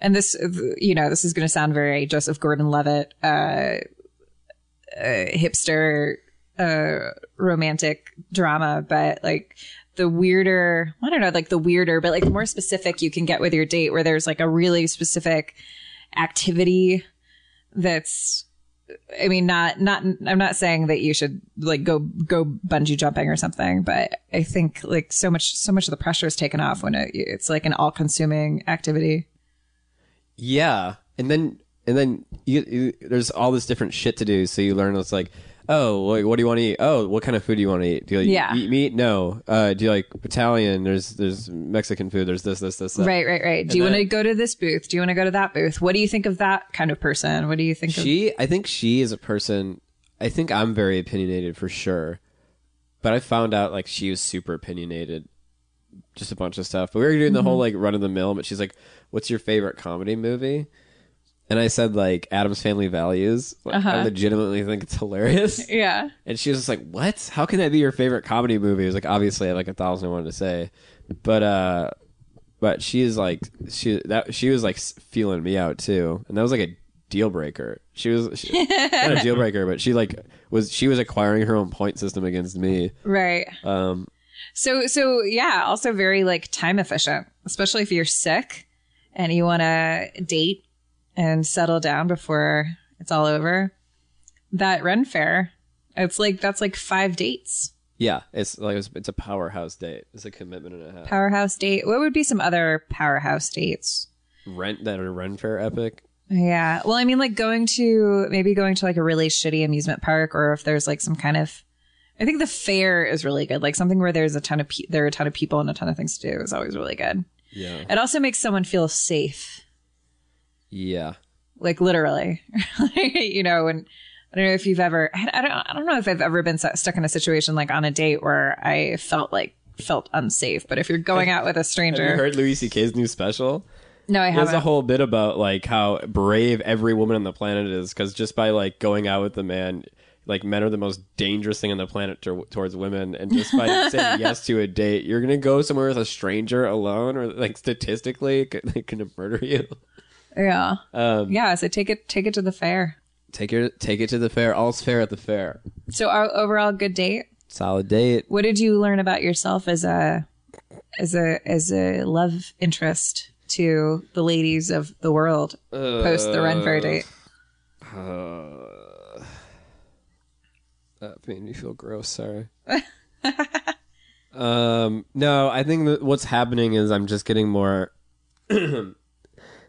and this, you know, this is going to sound very Joseph Gordon-Levitt, uh, uh, hipster, uh, romantic drama, but like the weirder, I don't know, like the weirder, but like the more specific you can get with your date, where there's like a really specific activity that's I mean, not not. I'm not saying that you should like go go bungee jumping or something, but I think like so much so much of the pressure is taken off when it, it's like an all consuming activity. Yeah, and then and then you, you, there's all this different shit to do. So you learn it's like, oh, like, what do you want to eat? Oh, what kind of food do you want to eat? Do you like, Yeah. eat meat? No. Uh, do you like Italian? There's there's Mexican food. There's this this this. That. Right, right, right. Do you want to go to this booth? Do you want to go to that booth? What do you think of that kind of person? What do you think of She, I think she is a person. I think I'm very opinionated for sure, but I found out like she was super opinionated, just a bunch of stuff. But we were doing the Mm-hmm. whole like run of the mill. But she's like, "What's your favorite comedy movie?" And I said like Addams Family Values. Like, Uh-huh. I legitimately think it's hilarious. Yeah. And she was just like, "What? How can that be your favorite comedy movie?" It was like obviously I have like a thousand I wanted to say, but uh, but she is like she that she was like s- feeling me out too, and that was like a deal breaker. She was she, not a deal breaker, but she like was she was acquiring her own point system against me. Right. Um, So so yeah, also very like time efficient, especially if you're sick and you want to date and settle down before it's all over. That Ren Fair, it's like that's like five dates. yeah, it's like it's, it's a powerhouse date. It's a commitment and a half. Powerhouse date. What would be some other powerhouse dates? Rent that a Ren Fair epic. Yeah. Well, I mean, like going to maybe going to like a really shitty amusement park, or if there's like some kind of. I think the fair is really good. Like something where there's a ton of pe- there are a ton of people and a ton of things to do is always really good. Yeah, It also makes someone feel safe, yeah. like literally. you know, and I don't know if you've ever. I don't. I don't know if I've ever been stu- stuck in a situation like on a date where I felt like felt unsafe. But if you're going out with a Have you heard Louis C.K.'s new special? no, I haven't. a whole bit about like how brave every woman on the planet is because just by like going out with a man, like men are the most dangerous thing on the planet to, towards women, and just by saying yes to a date, you're gonna go somewhere with a stranger alone, or like statistically, it could- they can murder you. Yeah, Um, yeah. So take it, take it to the fair. take it, take it to the fair. All's fair at the fair. So our overall good date. Solid date. What did you learn about yourself as a as a as a love interest to the ladies of the world post the Ren Fair date? Uh, that made me feel gross. Sorry. um, no, I think that what's happening is I'm just getting more.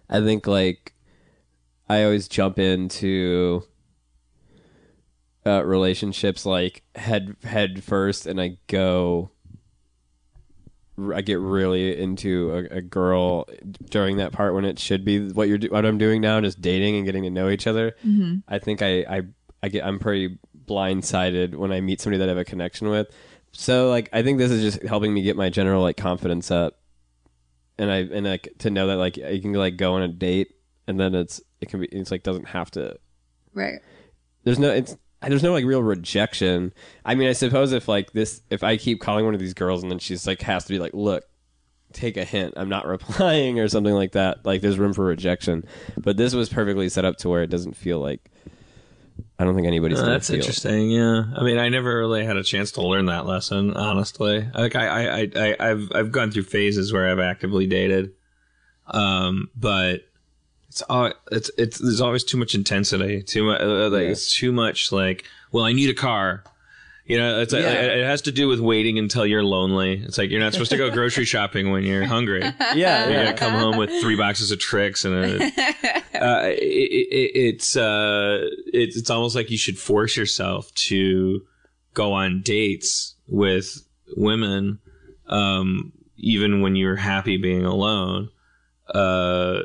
I think like I always jump into uh, relationships like head head first, and I go. I get really into a, a girl during that part when it should be what you're what I'm doing now, just dating and getting to know each other. I think I, I I get I'm pretty blindsided when I meet somebody that I have a connection with. So like I think this is just helping me get my general like confidence up, and I and like to know that like you can like go on a date and then it's it can be it's like doesn't have to Right. there's no it's there's no like real rejection. I mean, I suppose if like this, if I keep calling one of these girls and then she's like has to be like, look, take a hint, I'm not replying or something like that. Like there's room for rejection. But this was perfectly set up to where it doesn't feel like. I don't think anybody's. Uh, that's feel. interesting. Yeah, I mean, I never really had a chance to learn that lesson. Honestly, like I, I, I, I I've, I've gone through phases where I've actively dated, um, but it's all, it's, it's, there's always too much intensity. Too much, uh, like it's too much. Like, well, I need a car. You know, it's Yeah. it, it has to do with waiting until you're lonely. It's like you're not supposed to go grocery shopping when you're hungry. Yeah, You yeah. gotta come home with three boxes of Trix and a, uh, it, it, it's uh, it's it's almost like you should force yourself to go on dates with women, um, even when you're happy being alone, uh,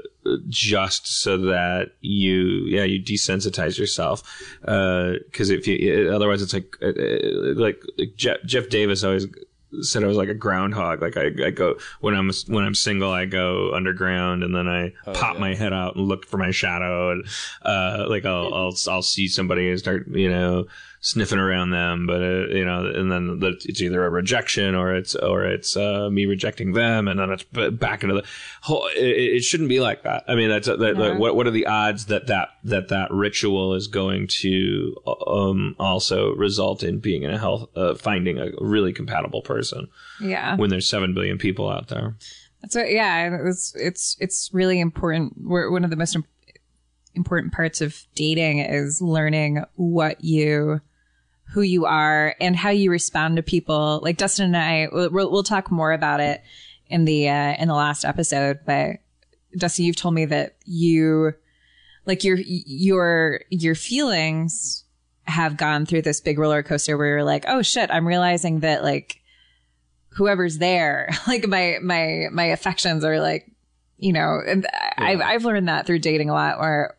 just so that you yeah you desensitize yourself, because if you otherwise it's like uh, uh, like, like Jeff, Jeff Davis always said I was like a groundhog. Like I, I go when I'm when I'm single, I go underground and then I pop my head out and look for my shadow, and uh, like I'll I'll I'll see somebody and start you know sniffing around them, but uh, you know, and then it's either a rejection or it's or it's uh, me rejecting them, and then it's back into the whole. It, it shouldn't be like that. I mean, that's that, that- what what are the odds that that that that ritual is going to um also result in being in a health uh, finding a really compatible person Yeah. when there's seven billion people out there. That's what, yeah, it's it's it's really important. We're one of the most. important parts of dating is learning what you who you are and how you respond to people. Like Dustin and I, we'll, we'll talk more about it in the uh, in the last episode. But Dustin, you've told me that you like your your your feelings have gone through this big roller coaster where you're like, oh shit, I'm realizing that like whoever's there, like my my my affections are like, you know, and I've I've learned that through dating a lot where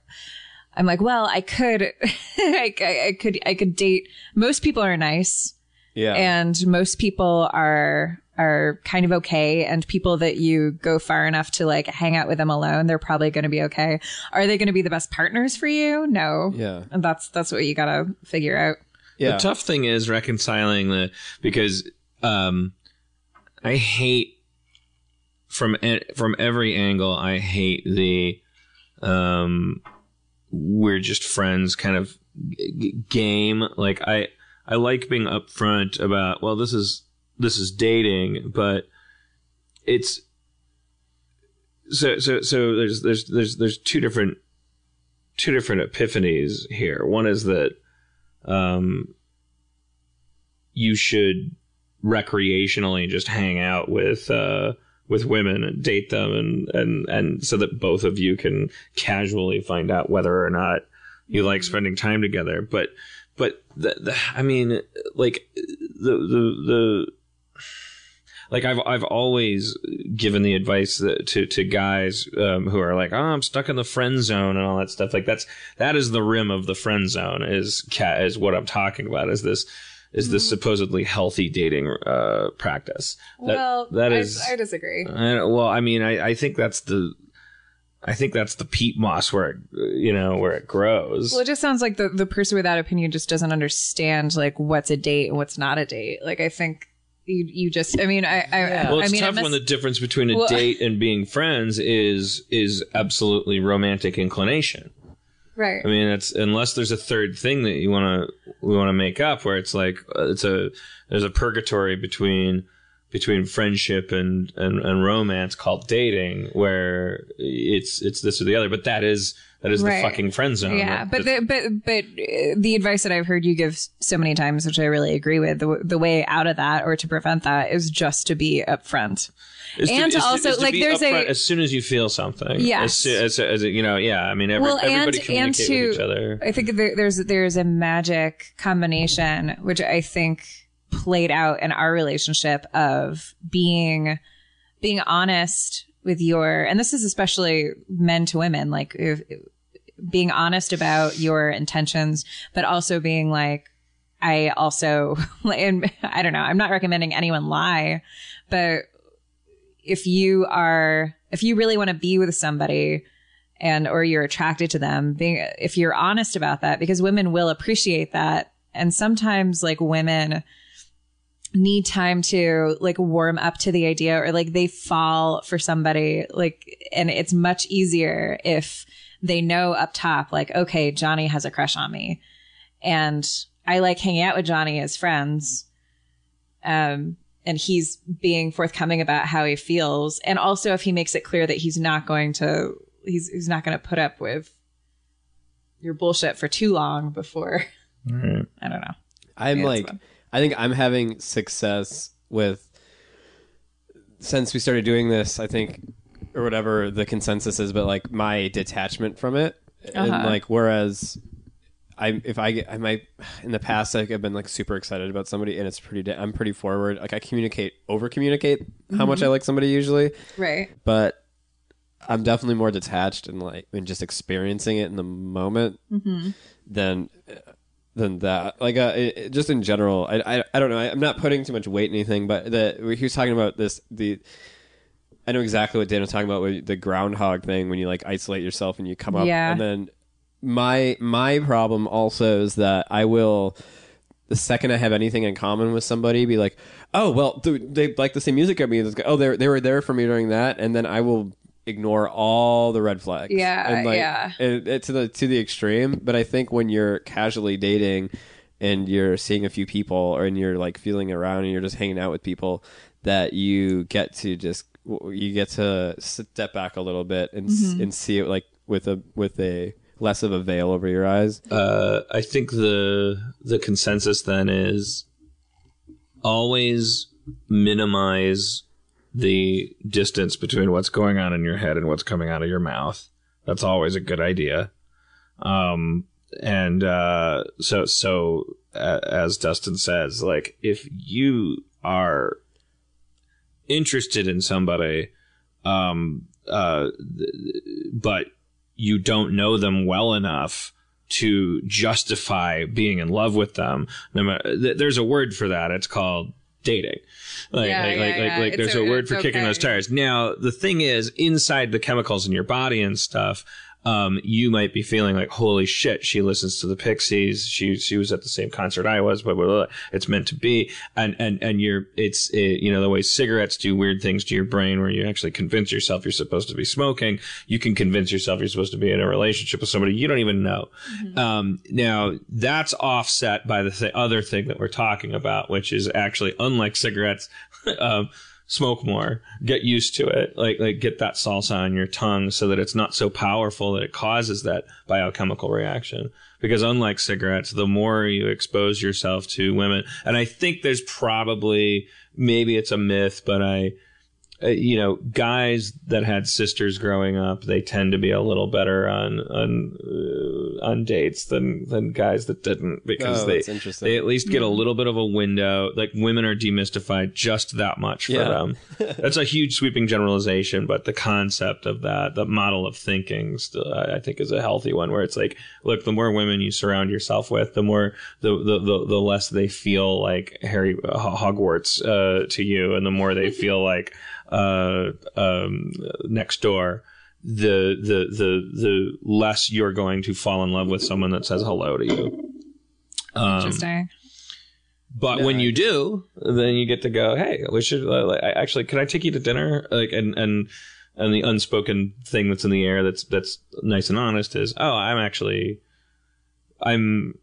I'm like, well, I could, I, I I could, I could date. Most people are nice, Yeah. and most people are are kind of okay. And people that you go far enough to like hang out with them alone, they're probably going to be okay. Are they going to be the best partners for you? No. yeah. And that's that's what you got to figure out. Yeah. The tough thing is reconciling the because um, I hate from from every angle. I hate the um, we're just friends kind of game. Like I I like being upfront about well this is this is dating, but it's so so so there's there's there's there's two different two different epiphanies here. One is that um, you should recreationally just hang out with uh, with women and date them, and and and so that both of you can casually find out whether or not you like spending time together. But but the, the I mean, like the the the like I've I've always given the advice that, to to guys um, who are like, oh, I'm stuck in the friend zone and all that stuff. Like that's that is the rim of the friend zone. Is cat is what I'm talking about. Is this is this supposedly healthy dating uh, practice? That, that is. I disagree. I, well, I mean, I, I think that's the. I think that's the peat moss where it, you know where it grows. Well, it just sounds like the the person with that opinion just doesn't understand like what's a date and what's not a date. Like I think you you just I mean I I, Well, I it's mean tough I'm when the difference between a Well- date and being friends is is absolutely romantic inclination. Right I mean, it's unless there's a third thing that you want to we want to make up, where it's like uh, it's a there's a purgatory between between friendship and, and and romance called dating, where it's it's this or the other. But that is that is Right. the fucking friend zone. Yeah, but the, but but uh, the advice that I've heard you give so many times, which I really agree with, the, the way out of that or to prevent that is just to be upfront. Is to- and is to- also, to like, there's a- as soon as you feel something. Yes. as, as, as, you know, yeah. I mean, every, well, and everybody and communicate to with each other. I think there, there's there's a magic combination which I think played out in our relationship of being being honest with your and this is especially men to women like if, being honest about your intentions but also being like I also and I don't know I'm not recommending anyone lie but if you are if you really want to be with somebody and or you're attracted to them being if you're honest about that because women will appreciate that. And sometimes like women need time to like warm up to the idea or like they fall for somebody like and it's much easier if they know up top like okay Johnny has a crush on me. And I like hanging out with Johnny as friends. Um and he's being forthcoming about how he feels and also if he makes it clear that he's not going to he's he's not going to put up with your bullshit for too long before I don't know. I'm Yeah, it's like. I think I'm having success with since we started doing this. I think, or whatever the consensus is, but like my detachment from it, and Uh-huh. like whereas. I if I get I might in the past like I've been like super excited about somebody and it's pretty I'm pretty forward like I communicate over communicate how much I like somebody usually Right. but I'm definitely more detached and like and just experiencing it in the moment than than that. Like uh, it, it- just in general, I, I I don't know. I, I'm not putting too much weight in anything, but the he was talking about this the. I know exactly what Dan was talking about with the groundhog thing when you like isolate yourself and you come up Yeah. and then my my problem also is that I will the second I have anything in common with somebody, be like, oh well, dude, they like the same music at me. Oh, they they were there for me during that, and then I will ignore all the red flags. Yeah, and like, yeah. it, it, to the to the extreme. But I think when you're casually dating and you're seeing a few people, or and you're like feeling around and you're just hanging out with people, that you get to just you get to step back a little bit and s mm-hmm. and see it like with a with a less of a veil over your eyes. Uh, I think the the consensus then is always minimize the distance between what's going on in your head and what's coming out of your mouth. That's always a good idea. Um, and uh, so so as Dustin says, like if you are interested in somebody, um, uh, th- but you don't know them well enough to justify being in love with them. No matter, th- there's a word for that. It's called dating. Like, Yeah, like, yeah, like, yeah. like, there's o- a word for kicking those tires. Now, the thing is, inside the chemicals in your body and stuff, um, you might be feeling like, holy shit, she listens to the Pixies. She, she was at the same concert I was, blah, blah, blah. It's meant to be. And, and, and you're, it's, it, you know, the way cigarettes do weird things to your brain where you actually convince yourself you're supposed to be smoking. You can convince yourself you're supposed to be in a relationship with somebody you don't even know. Um, now that's offset by the th- other thing that we're talking about, which is actually unlike cigarettes, um, smoke more, get used to it, like like get that salsa on your tongue so that it's not so powerful that it causes that biochemical reaction. Because unlike cigarettes, the more you expose yourself to women, and I think there's probably maybe it's a myth, but I uh, you know, guys that had sisters growing up, they tend to be a little better on on uh, on dates than than guys that didn't because Oh, they they at least get a little bit of a window. Like women are demystified just that much for Yeah. them. That's a huge sweeping generalization, but the concept of that, the model of thinking, still, I I think is a healthy one. Where it's like, look, the more women you surround yourself with, the more the the the, the less they feel like Harry uh, Hogwarts uh, to you, and the more they feel like uh, um, next door. The, the the the less you're going to fall in love with someone that says hello to you. Um, Interesting. but when you do, then you get to go. Hey, we should uh, like, I- actually. Can I take you to dinner? Like, and and and the unspoken thing that's in the air that's that's nice and honest is, oh, I'm actually, I'm,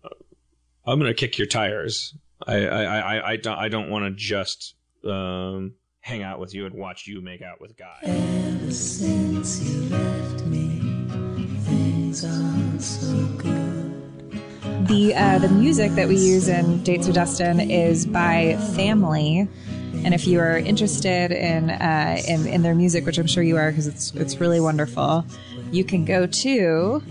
I'm gonna kick your tires. I I I I don't I don't want to just um hang out with you and watch you make out with guys. Ever since you left me, things aren't so good. The uh, the music that we use in Dates with Dustin is by Family, and if you are interested in uh, in, in their music, which I'm sure you are because it's it's really wonderful, you can go to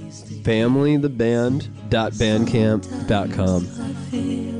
familytheband.bandcamp.com.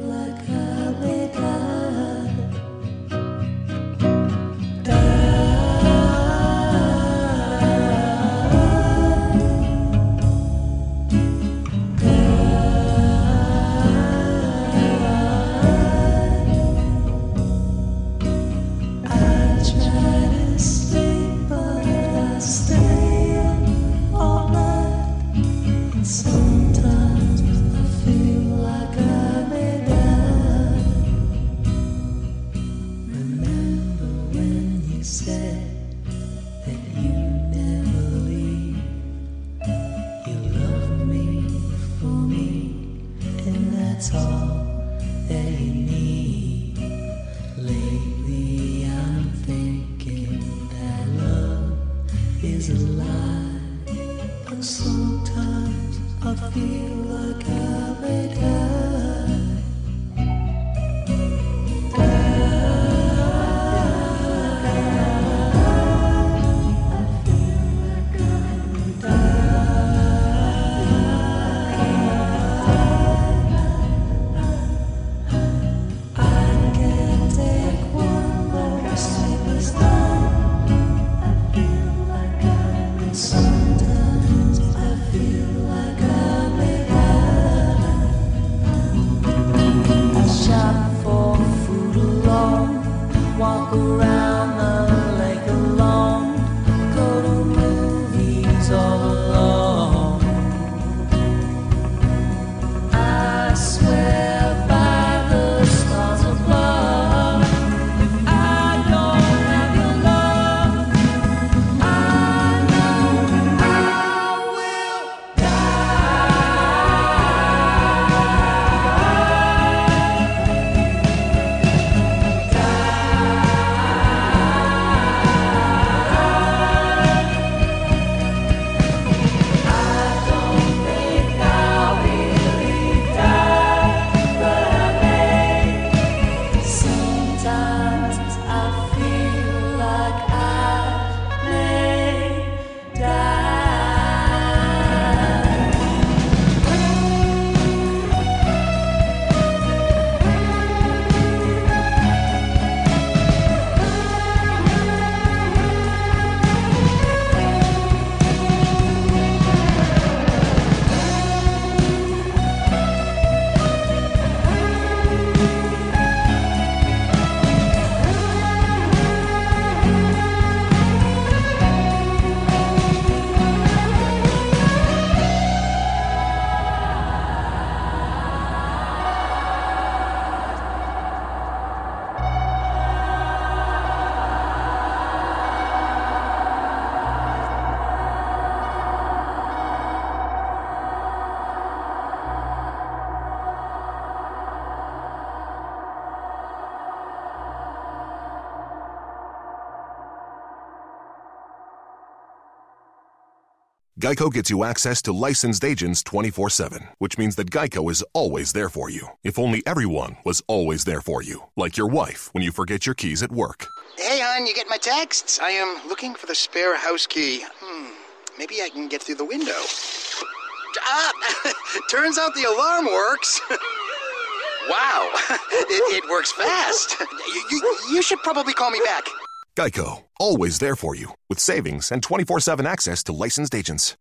Geico gets you access to licensed agents 24 7, which means that Geico is always there for you. If only everyone was always there for you, like your wife when you forget your keys at work. Hey, hon, you get my texts? I am looking for the spare house key. Hmm, maybe I can get through the window. Ah, turns out the alarm works. wow, it, it works fast. You, you, you should probably call me back. Geico, always there for you, with savings and 24 7 access to licensed agents.